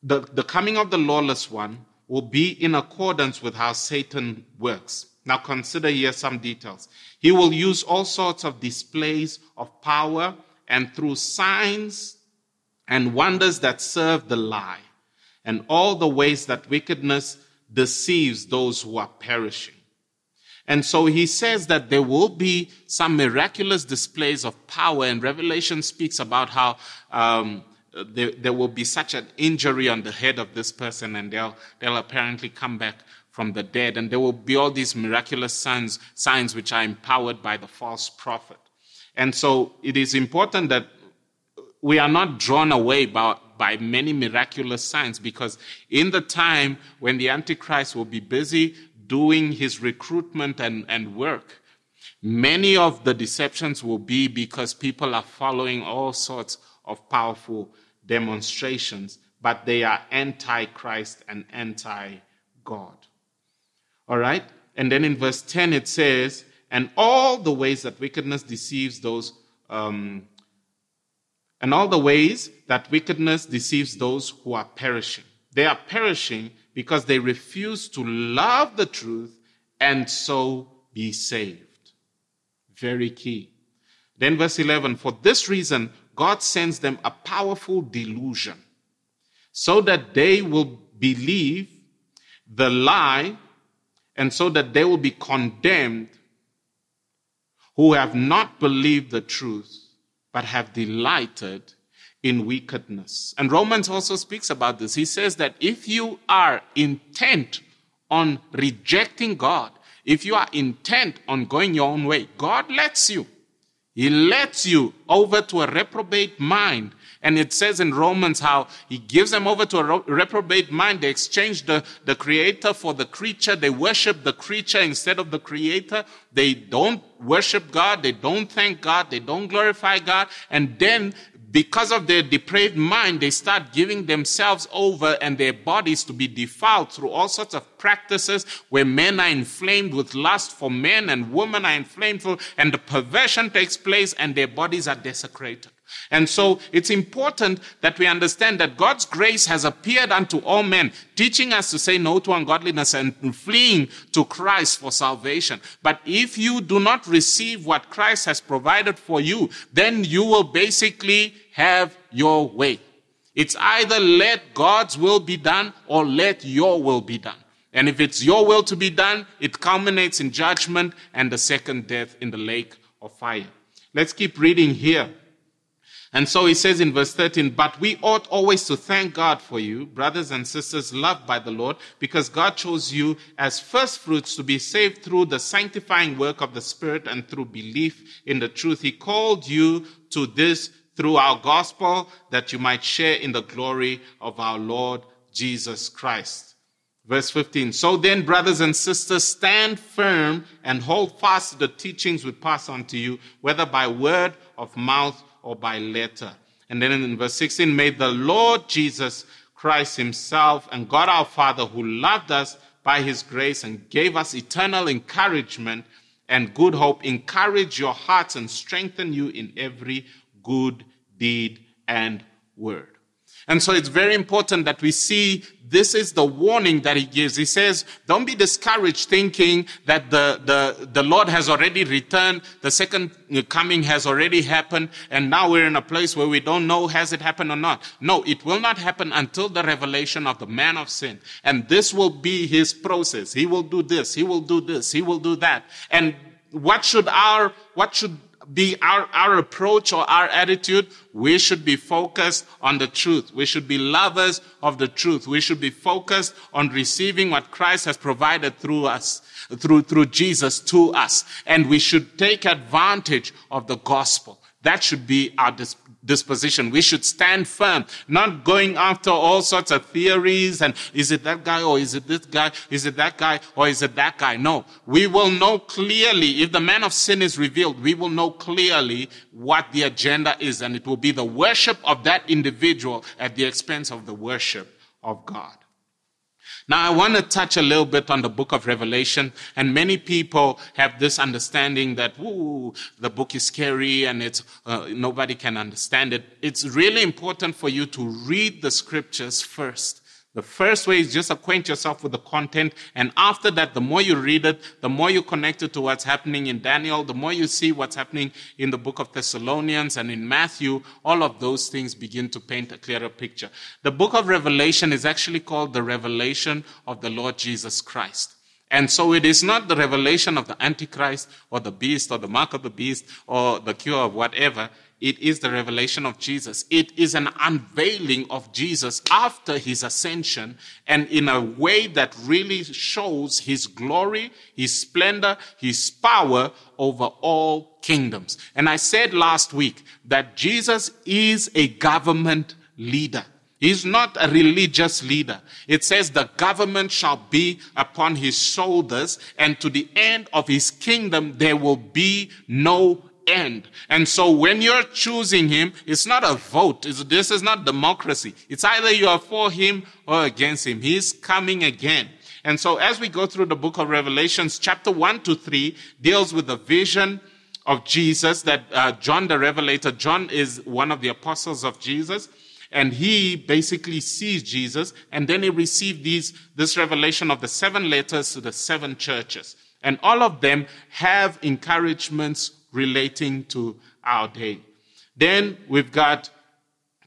the, the coming of the lawless one will be in accordance with how Satan works. Now consider here some details. He will use all sorts of displays of power and through signs and wonders that serve the lie and all the ways that wickedness deceives those who are perishing. And so he says that there will be some miraculous displays of power, and Revelation speaks about how um, there, there, will be such an injury on the head of this person, and they'll, they'll apparently come back from the dead. And there will be all these miraculous signs, signs which are empowered by the false prophet. And so it is important that we are not drawn away by, by many miraculous signs because in the time when the Antichrist will be busy doing his recruitment and, and work, many of the deceptions will be because people are following all sorts of powerful demonstrations, but they are anti Christ and anti God. All right? And then in verse 10 it says, and all the ways that wickedness deceives those, um, and all the ways that wickedness deceives those who are perishing. They are perishing because they refuse to love the truth and so be saved. Very key. Then, verse 11 For this reason, God sends them a powerful delusion so that they will believe the lie and so that they will be condemned who have not believed the truth but have delighted in wickedness. And Romans also speaks about this. He says that if you are intent on rejecting God, if you are intent on going your own way, God lets you. He lets you over to a reprobate mind. And it says in Romans how he gives them over to a reprobate mind. They exchange the, the creator for the creature. They worship the creature instead of the creator. They don't worship God. They don't thank God. They don't glorify God. And then because of their depraved mind, they start giving themselves over and their bodies to be defiled through all sorts of practices where men are inflamed with lust for men and women are inflamed for, and the perversion takes place and their bodies are desecrated. And so it's important that we understand that God's grace has appeared unto all men, teaching us to say no to ungodliness and fleeing to Christ for salvation. But if you do not receive what Christ has provided for you, then you will basically have your way. It's either let God's will be done or let your will be done. And if it's your will to be done, it culminates in judgment and the second death in the lake of fire. Let's keep reading here. And so he says in verse 13, but we ought always to thank God for you, brothers and sisters loved by the Lord, because God chose you as first fruits to be saved through the sanctifying work of the Spirit and through belief in the truth. He called you to this through our gospel that you might share in the glory of our Lord Jesus Christ. Verse 15. So then, brothers and sisters, stand firm and hold fast the teachings we pass on to you, whether by word of mouth or by letter. And then in verse 16, may the Lord Jesus Christ himself and God our Father who loved us by his grace and gave us eternal encouragement and good hope encourage your hearts and strengthen you in every good deed and word. And so it's very important that we see this is the warning that he gives. He says, don't be discouraged thinking that the, the, the Lord has already returned. The second coming has already happened. And now we're in a place where we don't know has it happened or not. No, it will not happen until the revelation of the man of sin. And this will be his process. He will do this. He will do this. He will do that. And what should our, what should be our, our approach or our attitude, we should be focused on the truth. We should be lovers of the truth. We should be focused on receiving what Christ has provided through us, through, through Jesus to us. And we should take advantage of the gospel. That should be our disposition. We should stand firm, not going after all sorts of theories and is it that guy or is it this guy? Is it that guy or is it that guy? No. We will know clearly, if the man of sin is revealed, we will know clearly what the agenda is and it will be the worship of that individual at the expense of the worship of God. Now, I want to touch a little bit on the book of Revelation, and many people have this understanding that, ooh, the book is scary and it's, uh, nobody can understand it. It's really important for you to read the scriptures first the first way is just acquaint yourself with the content. And after that, the more you read it, the more you connect it to what's happening in Daniel, the more you see what's happening in the book of Thessalonians and in Matthew, all of those things begin to paint a clearer picture. The book of Revelation is actually called the revelation of the Lord Jesus Christ. And so it is not the revelation of the Antichrist or the beast or the mark of the beast or the cure of whatever. It is the revelation of Jesus. It is an unveiling of Jesus after his ascension and in a way that really shows his glory, his splendor, his power over all kingdoms. And I said last week that Jesus is a government leader. He's not a religious leader. It says the government shall be upon his shoulders and to the end of his kingdom there will be no end. And so when you're choosing him, it's not a vote. It's, this is not democracy. It's either you are for him or against him. He's coming again. And so as we go through the book of Revelations, chapter one to three deals with the vision of Jesus that uh, John the Revelator, John is one of the apostles of Jesus. And he basically sees Jesus and then he received these, this revelation of the seven letters to the seven churches. And all of them have encouragements relating to our day. Then we've got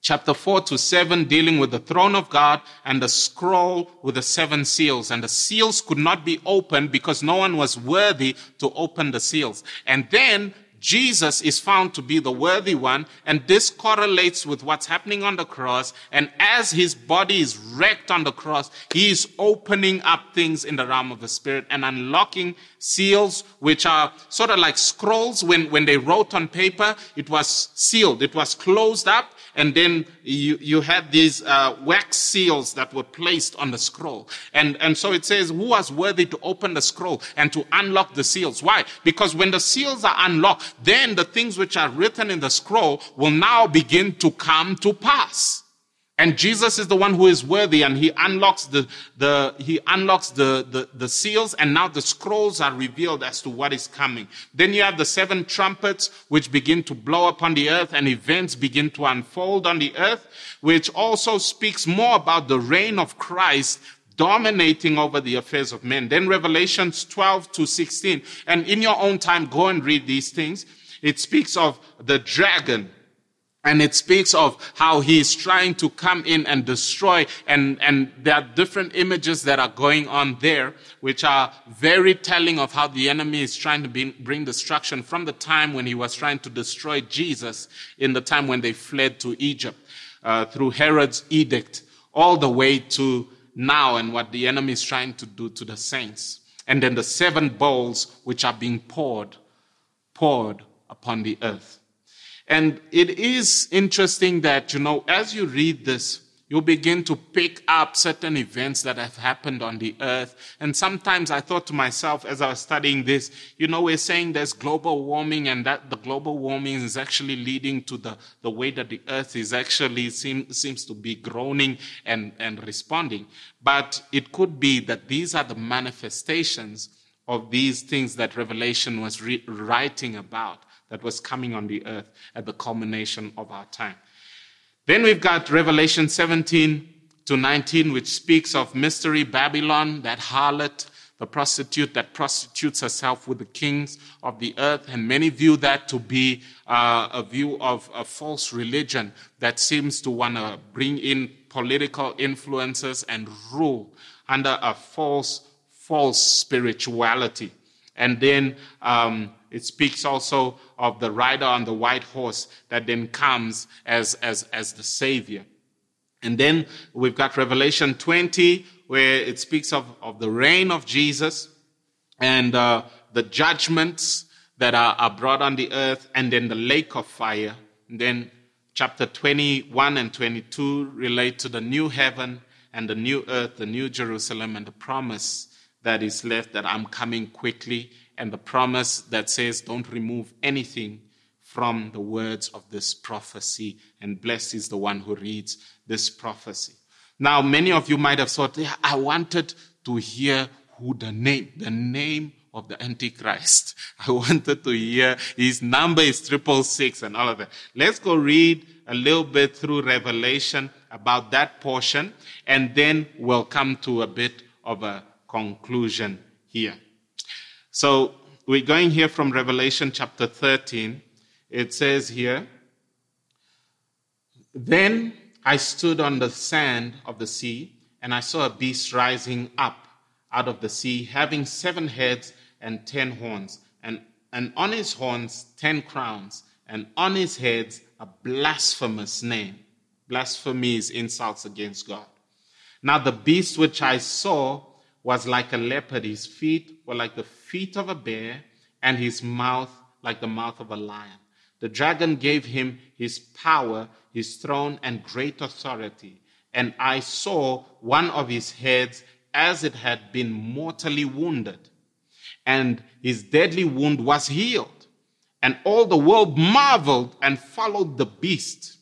chapter 4 to 7 dealing with the throne of God and the scroll with the seven seals. And the seals could not be opened because no one was worthy to open the seals. And then Jesus is found to be the worthy one, and this correlates with what's happening on the cross. And as his body is wrecked on the cross, he is opening up things in the realm of the spirit and unlocking seals, which are sort of like scrolls. When, when they wrote on paper, it was sealed, it was closed up, and then you, you had these uh, wax seals that were placed on the scroll. And, and so it says, who was worthy to open the scroll and to unlock the seals? Why? Because when the seals are unlocked, then the things which are written in the scroll will now begin to come to pass. And Jesus is the one who is worthy and he unlocks the, the, he unlocks the, the, the, seals and now the scrolls are revealed as to what is coming. Then you have the seven trumpets which begin to blow upon the earth and events begin to unfold on the earth, which also speaks more about the reign of Christ dominating over the affairs of men. Then Revelations 12 to 16. And in your own time, go and read these things. It speaks of the dragon and it speaks of how he's trying to come in and destroy. And, and there are different images that are going on there, which are very telling of how the enemy is trying to bring destruction from the time when he was trying to destroy Jesus in the time when they fled to Egypt, uh, through Herod's edict, all the way to now and what the enemy is trying to do to the saints. And then the seven bowls which are being poured, poured upon the earth. And it is interesting that, you know, as you read this, you begin to pick up certain events that have happened on the earth. And sometimes I thought to myself as I was studying this, you know, we're saying there's global warming and that the global warming is actually leading to the, the way that the earth is actually seem, seems to be groaning and, and responding. But it could be that these are the manifestations of these things that Revelation was re- writing about that was coming on the earth at the culmination of our time. Then we've got Revelation 17 to 19, which speaks of mystery Babylon, that harlot, the prostitute that prostitutes herself with the kings of the earth. And many view that to be uh, a view of a false religion that seems to want to bring in political influences and rule under a false, false spirituality. And then um, it speaks also of the rider on the white horse that then comes as, as, as the savior. And then we've got Revelation 20, where it speaks of, of the reign of Jesus and uh, the judgments that are, are brought on the earth, and then the lake of fire. And then chapter 21 and 22 relate to the new heaven and the new earth, the new Jerusalem, and the promise that is left that I'm coming quickly and the promise that says, Don't remove anything from the words of this prophecy, and blessed is the one who reads this prophecy. Now, many of you might have thought, yeah, I wanted to hear who the name, the name of the Antichrist. I wanted to hear his number is triple six and all of that. Let's go read a little bit through Revelation about that portion, and then we'll come to a bit of a conclusion here. So we're going here from Revelation chapter 13. It says here, Then I stood on the sand of the sea, and I saw a beast rising up out of the sea, having seven heads and ten horns, and, and on his horns ten crowns, and on his heads a blasphemous name. Blasphemy is insults against God. Now the beast which I saw was like a leopard. His feet were like the feet of a bear, and his mouth like the mouth of a lion. The dragon gave him his power, his throne, and great authority. And I saw one of his heads as it had been mortally wounded. And his deadly wound was healed. And all the world marveled and followed the beast.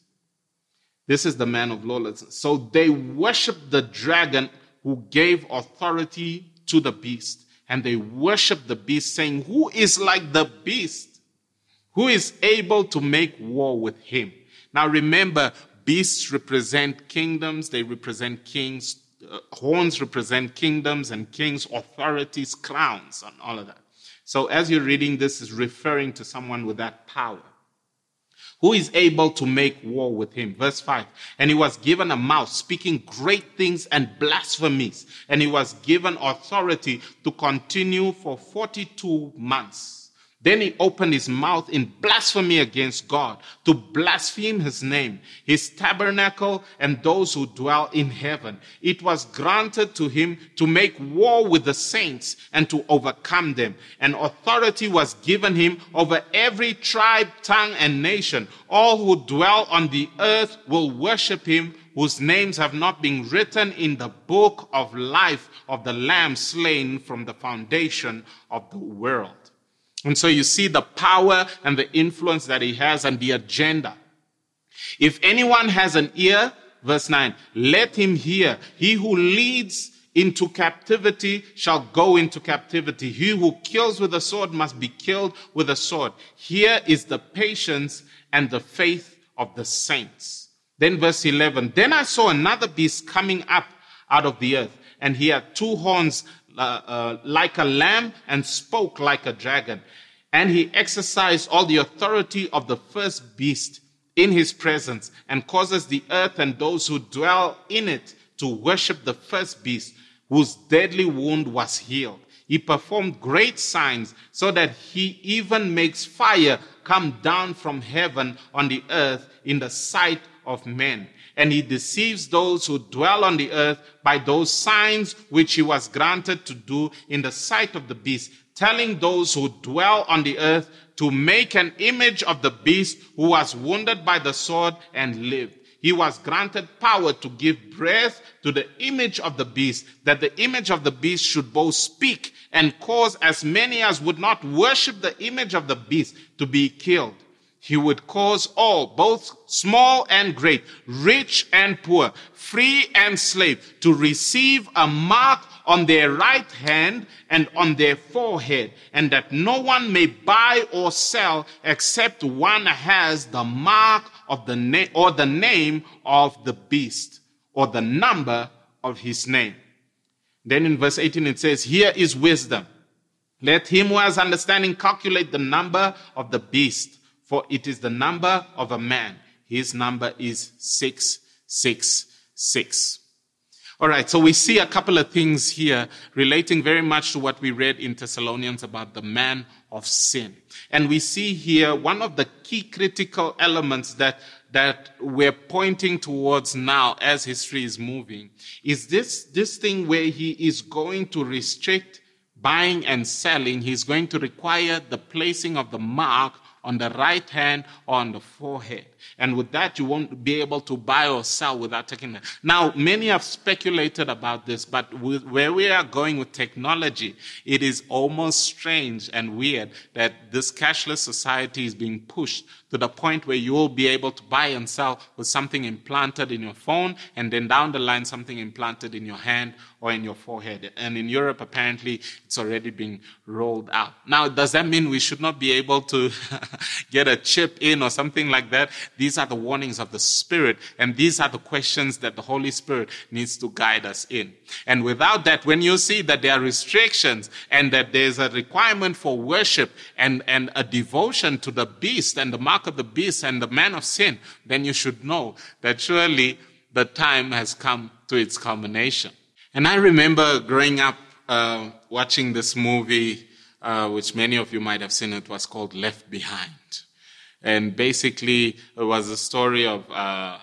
This is the man of lawlessness. So they worshiped the dragon who gave authority to the beast and they worship the beast, saying, Who is like the beast? Who is able to make war with him? Now remember, beasts represent kingdoms, they represent kings, uh, horns represent kingdoms and kings, authorities, crowns, and all of that. So as you're reading this, is referring to someone with that power who is able to make war with him. Verse 5. And he was given a mouth speaking great things and blasphemies. And he was given authority to continue for 42 months. Then he opened his mouth in blasphemy against God to blaspheme his name, his tabernacle, and those who dwell in heaven. It was granted to him to make war with the saints and to overcome them. And authority was given him over every tribe, tongue, and nation. All who dwell on the earth will worship him whose names have not been written in the book of life of the Lamb slain from the foundation of the world. And so you see the power and the influence that he has and the agenda. If anyone has an ear, verse 9, let him hear. He who leads into captivity shall go into captivity. He who kills with a sword must be killed with a sword. Here is the patience and the faith of the saints. Then verse 11, then I saw another beast coming up out of the earth and he had two horns uh, like a lamb and spoke like a dragon. And he exercised all the authority of the first beast in his presence and causes the earth and those who dwell in it to worship the first beast whose deadly wound was healed. He performed great signs so that he even makes fire come down from heaven on the earth in the sight of men and he deceives those who dwell on the earth by those signs which he was granted to do in the sight of the beast, telling those who dwell on the earth to make an image of the beast who was wounded by the sword and lived. He was granted power to give breath to the image of the beast, that the image of the beast should both speak and cause as many as would not worship the image of the beast to be killed he would cause all, both small and great, rich and poor, free and slave, to receive a mark on their right hand and on their forehead, and that no one may buy or sell except one has the mark of the name or the name of the beast or the number of his name. Then in verse 18 it says, Here is wisdom. Let him who has understanding calculate the number of the beast for it is the number of a man. His number is 666. All right, so we see a couple of things here relating very much to what we read in Thessalonians about the man of sin. And we see here one of the key critical elements that that we're pointing towards now as history is moving is this, this thing where he is going to restrict buying and selling. He's going to require the placing of the mark on the right hand or on the forehead. And with that, you won't be able to buy or sell without taking that. Now, many have speculated about this, but with, where we are going with technology, it is almost strange and weird that this cashless society is being pushed to the point where you will be able to buy and sell with something implanted in your phone and then down the line something implanted in your hand or in your forehead. And in Europe, apparently, it's already being rolled out. Now, does that mean we should not be able to get a chip in or something like that? These are the warnings of the Spirit, and these are the questions that the Holy Spirit needs to guide us in. And without that, when you see that there are restrictions and that there's a requirement for worship and, and a devotion to the beast and the mark of the beast and the man of sin, then you should know that surely the time has come to its culmination. And I remember growing up uh, watching this movie, uh, which many of you might have seen. It was called Left Behind. And basically, it was a story of uh,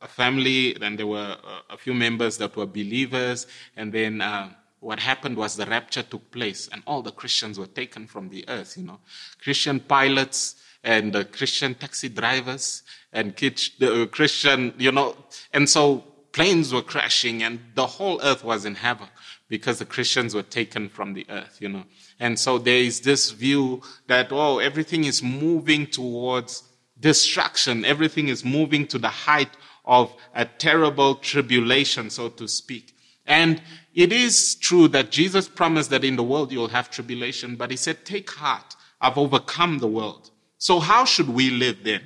a family, and there were a few members that were believers, and then uh, what happened was the rapture took place, and all the Christians were taken from the earth. You know, Christian pilots and uh, Christian taxi drivers and Christian, you know, and so planes were crashing, and the whole earth was in havoc because the Christians were taken from the earth. You know. And so there is this view that, oh, everything is moving towards destruction. Everything is moving to the height of a terrible tribulation, so to speak. And it is true that Jesus promised that in the world you'll have tribulation, but he said, take heart. I've overcome the world. So how should we live then?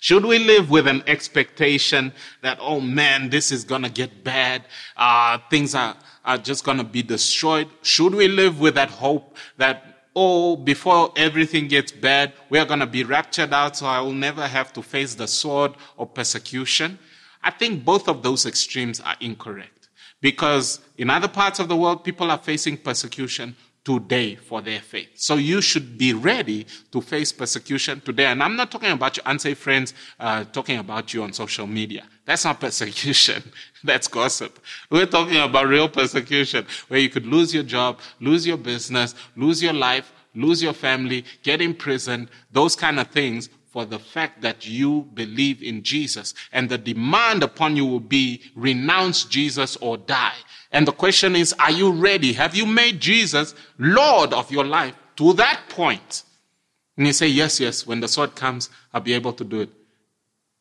Should we live with an expectation that, oh man, this is gonna get bad, uh, things are, are just going to be destroyed? Should we live with that hope that, oh, before everything gets bad, we are going to be raptured out so I will never have to face the sword or persecution? I think both of those extremes are incorrect because in other parts of the world, people are facing persecution today for their faith. So you should be ready to face persecution today. And I'm not talking about your unsafe friends uh, talking about you on social media. That's not persecution. That's gossip. We're talking about real persecution where you could lose your job, lose your business, lose your life, lose your family, get imprisoned, those kind of things for the fact that you believe in Jesus. And the demand upon you will be renounce Jesus or die. And the question is, are you ready? Have you made Jesus Lord of your life to that point? And you say, yes, yes, when the sword comes, I'll be able to do it.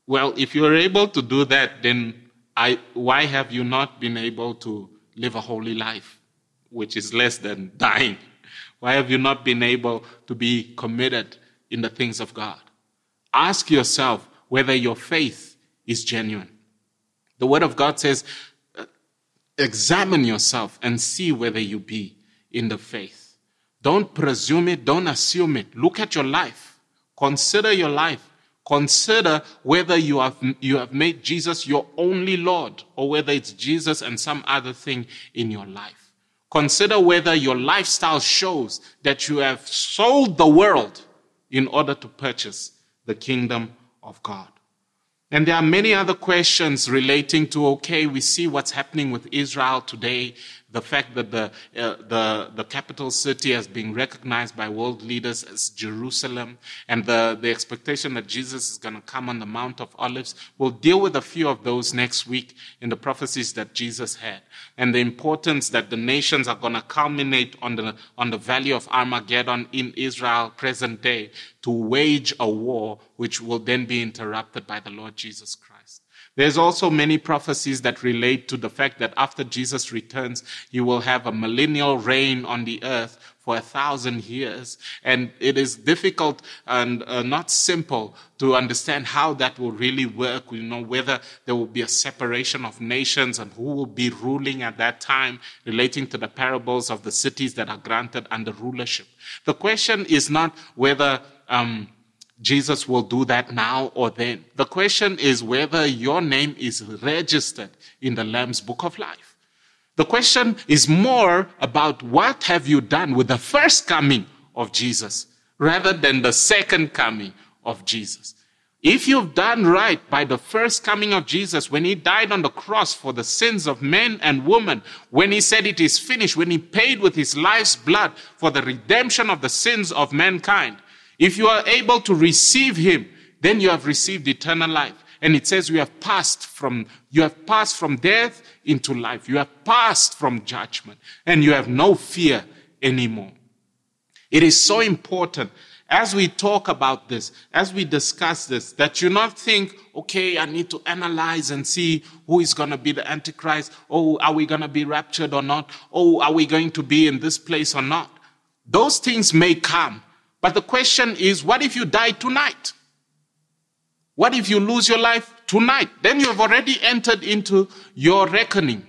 Well, if you're able to do that, then I, why have you not been able to live a holy life, which is less than dying? Why have you not been able to be committed in the things of God? Ask yourself whether your faith is genuine. The Word of God says, uh, examine yourself and see whether you be in the faith. Don't presume it, don't assume it. Look at your life. Consider your life. Consider whether you have, you have made Jesus your only Lord or whether it's Jesus and some other thing in your life. Consider whether your lifestyle shows that you have sold the world in order to purchase the kingdom of God. And there are many other questions relating to, okay, we see what's happening with Israel today, the fact that the, uh, the, the capital city has been recognized by world leaders as Jerusalem, and the, the expectation that Jesus is going to come on the Mount of Olives. We'll deal with a few of those next week in the prophecies that Jesus had, and the importance that the nations are going to culminate on the, on the valley of Armageddon in Israel, present day, to wage a war which will then be interrupted by the Lord Jesus Christ. There's also many prophecies that relate to the fact that after Jesus returns, you will have a millennial reign on the earth for a thousand years. And it is difficult and uh, not simple to understand how that will really work. You know, whether there will be a separation of nations and who will be ruling at that time relating to the parables of the cities that are granted under rulership. The question is not whether, um, Jesus will do that now or then. The question is whether your name is registered in the Lamb's book of life. The question is more about what have you done with the first coming of Jesus rather than the second coming of Jesus. If you've done right by the first coming of Jesus, when he died on the cross for the sins of men and women, when he said it is finished, when he paid with his life's blood for the redemption of the sins of mankind, if you are able to receive him, then you have received eternal life. And it says you have passed from, you have passed from death into life. You have passed from judgment and you have no fear anymore. It is so important as we talk about this, as we discuss this, that you not think, okay, I need to analyze and see who is going to be the Antichrist. Oh, are we going to be raptured or not? Oh, are we going to be in this place or not? Those things may come, but the question is, what if you die tonight? What if you lose your life tonight? Then you have already entered into your reckoning.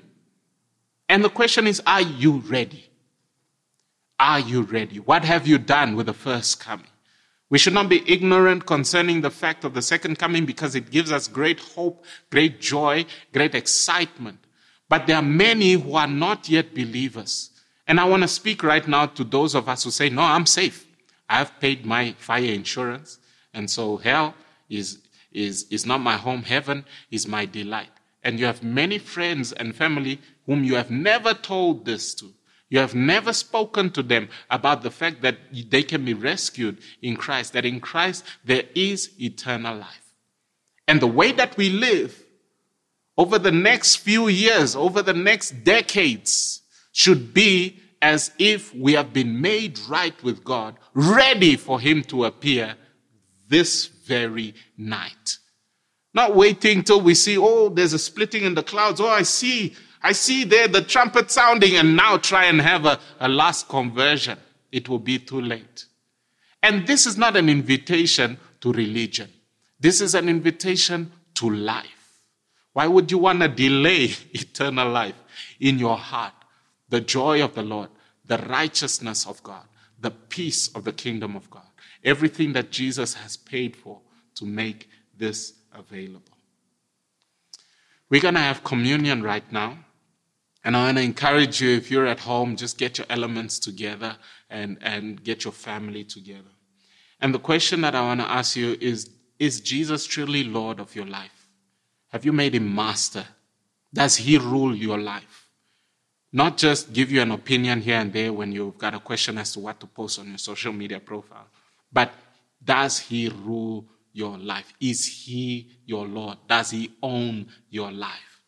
And the question is, are you ready? Are you ready? What have you done with the first coming? We should not be ignorant concerning the fact of the second coming because it gives us great hope, great joy, great excitement. But there are many who are not yet believers. And I want to speak right now to those of us who say, No, I'm safe. I've paid my fire insurance, and so hell is, is, is not my home. Heaven is my delight. And you have many friends and family whom you have never told this to. You have never spoken to them about the fact that they can be rescued in Christ, that in Christ there is eternal life. And the way that we live over the next few years, over the next decades, should be as if we have been made right with God, ready for Him to appear this very night. Not waiting till we see, oh, there's a splitting in the clouds. Oh, I see, I see there the trumpet sounding, and now try and have a, a last conversion. It will be too late. And this is not an invitation to religion. This is an invitation to life. Why would you want to delay eternal life in your heart? the joy of the Lord, the righteousness of God, the peace of the kingdom of God. Everything that Jesus has paid for to make this available. We're going to have communion right now. And I want to encourage you if you're at home, just get your elements together and, and get your family together. And the question that I want to ask you is Is Jesus truly Lord of your life? Have you made him master? Does he rule your life? Not just give you an opinion here and there when you've got a question as to what to post on your social media profile, but does he rule your life? Is he your Lord? Does he own your life?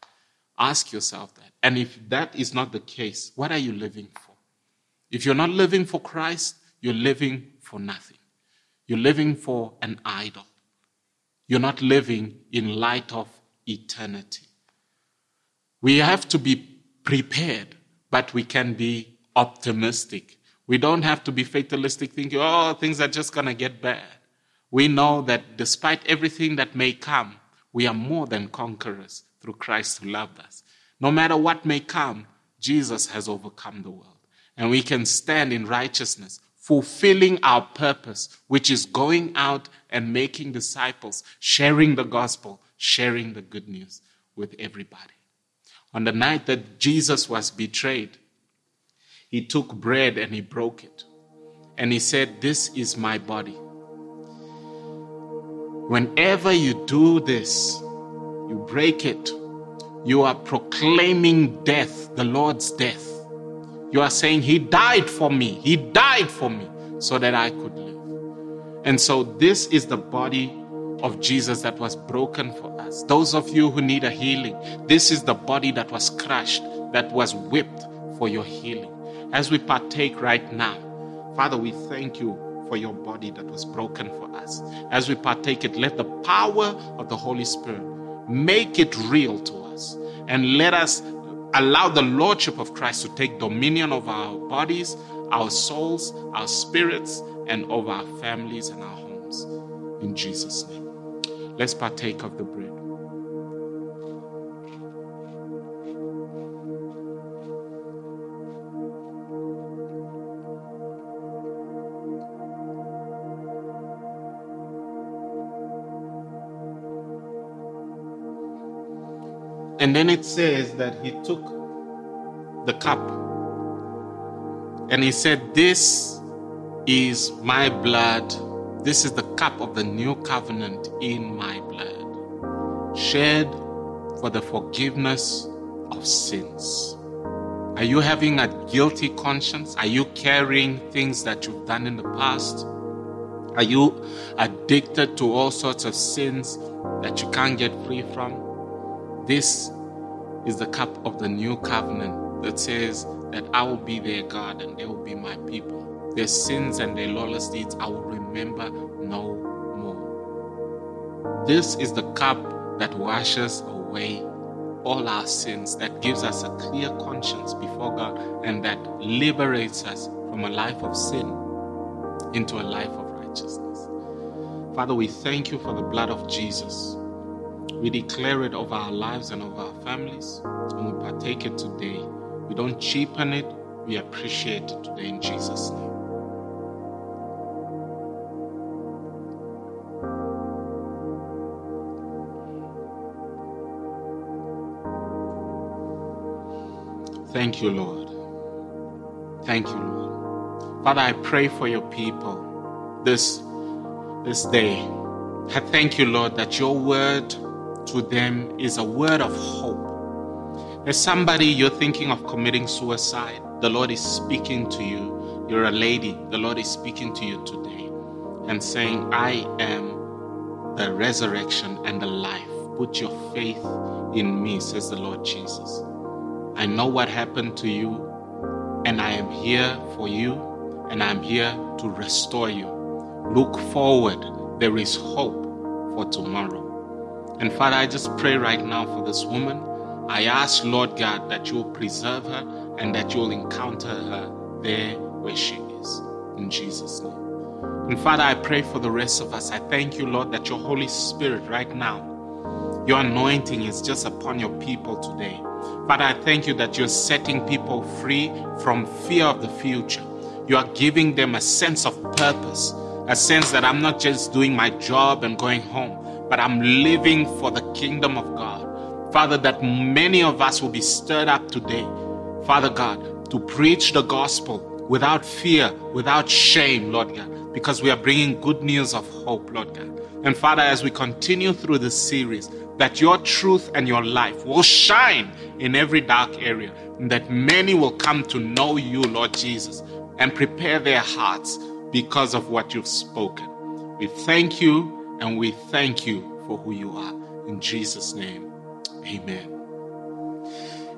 Ask yourself that. And if that is not the case, what are you living for? If you're not living for Christ, you're living for nothing. You're living for an idol. You're not living in light of eternity. We have to be prepared, but we can be optimistic. We don't have to be fatalistic, thinking, oh, things are just going to get bad. We know that despite everything that may come, we are more than conquerors through Christ who loved us. No matter what may come, Jesus has overcome the world. And we can stand in righteousness, fulfilling our purpose, which is going out and making disciples, sharing the gospel, sharing the good news with everybody. On the night that Jesus was betrayed, he took bread and he broke it. And he said, This is my body. Whenever you do this, you break it, you are proclaiming death, the Lord's death. You are saying, He died for me. He died for me so that I could live. And so, this is the body of Jesus that was broken for us. Those of you who need a healing, this is the body that was crushed, that was whipped for your healing. As we partake right now, Father, we thank you for your body that was broken for us. As we partake it, let the power of the Holy Spirit make it real to us and let us allow the Lordship of Christ to take dominion over our bodies, our souls, our spirits, and over our families and our homes. In Jesus' name. Let's partake of the bread. And then it says that he took the cup and he said, This is my blood. This is the cup of the new covenant in my blood, shed for the forgiveness of sins. Are you having a guilty conscience? Are you carrying things that you've done in the past? Are you addicted to all sorts of sins that you can't get free from? This is the cup of the new covenant that says that I will be their God and they will be my people. Their sins and their lawless deeds I will remember no more. This is the cup that washes away all our sins, that gives us a clear conscience before God, and that liberates us from a life of sin into a life of righteousness. Father, we thank you for the blood of Jesus. We declare it over our lives and over our families, and we partake it today. We don't cheapen it, we appreciate it today in Jesus' name. Thank you, Lord. Thank you, Lord. Father, I pray for your people this, this day. I thank you, Lord, that your word to them is a word of hope. There's somebody you're thinking of committing suicide. The Lord is speaking to you. You're a lady. The Lord is speaking to you today and saying, I am the resurrection and the life. Put your faith in me, says the Lord Jesus. I know what happened to you, and I am here for you, and I'm here to restore you. Look forward. There is hope for tomorrow. And Father, I just pray right now for this woman. I ask, Lord God, that you will preserve her and that you will encounter her there where she is. In Jesus' name. And Father, I pray for the rest of us. I thank you, Lord, that your Holy Spirit right now, your anointing is just upon your people today. Father, I thank you that you're setting people free from fear of the future. You are giving them a sense of purpose, a sense that I'm not just doing my job and going home, but I'm living for the kingdom of God. Father, that many of us will be stirred up today Father God, to preach the gospel without fear, without shame, Lord God, because we are bringing good news of hope, Lord God. And Father, as we continue through this series, that your truth and your life will shine in every dark area, and that many will come to know you, Lord Jesus, and prepare their hearts because of what you've spoken. We thank you and we thank you for who you are. In Jesus' name, amen.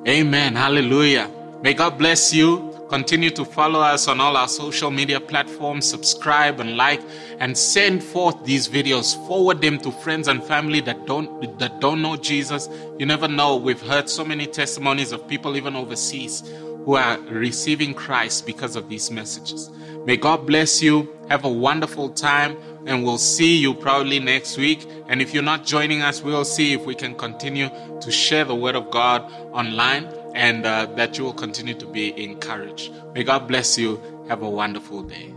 Amen. Hallelujah. May God bless you. Continue to follow us on all our social media platforms, subscribe and like, and send forth these videos. Forward them to friends and family that don't that don't know Jesus. You never know. We've heard so many testimonies of people even overseas who are receiving Christ because of these messages. May God bless you. Have a wonderful time, and we'll see you probably next week. And if you're not joining us, we'll see if we can continue to share the Word of God online and uh, that you will continue to be encouraged. May God bless you. Have a wonderful day.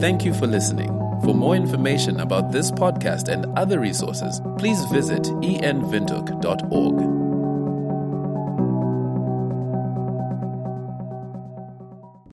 Thank you for listening. For more information about this podcast and other resources, please visit envindhoek.org.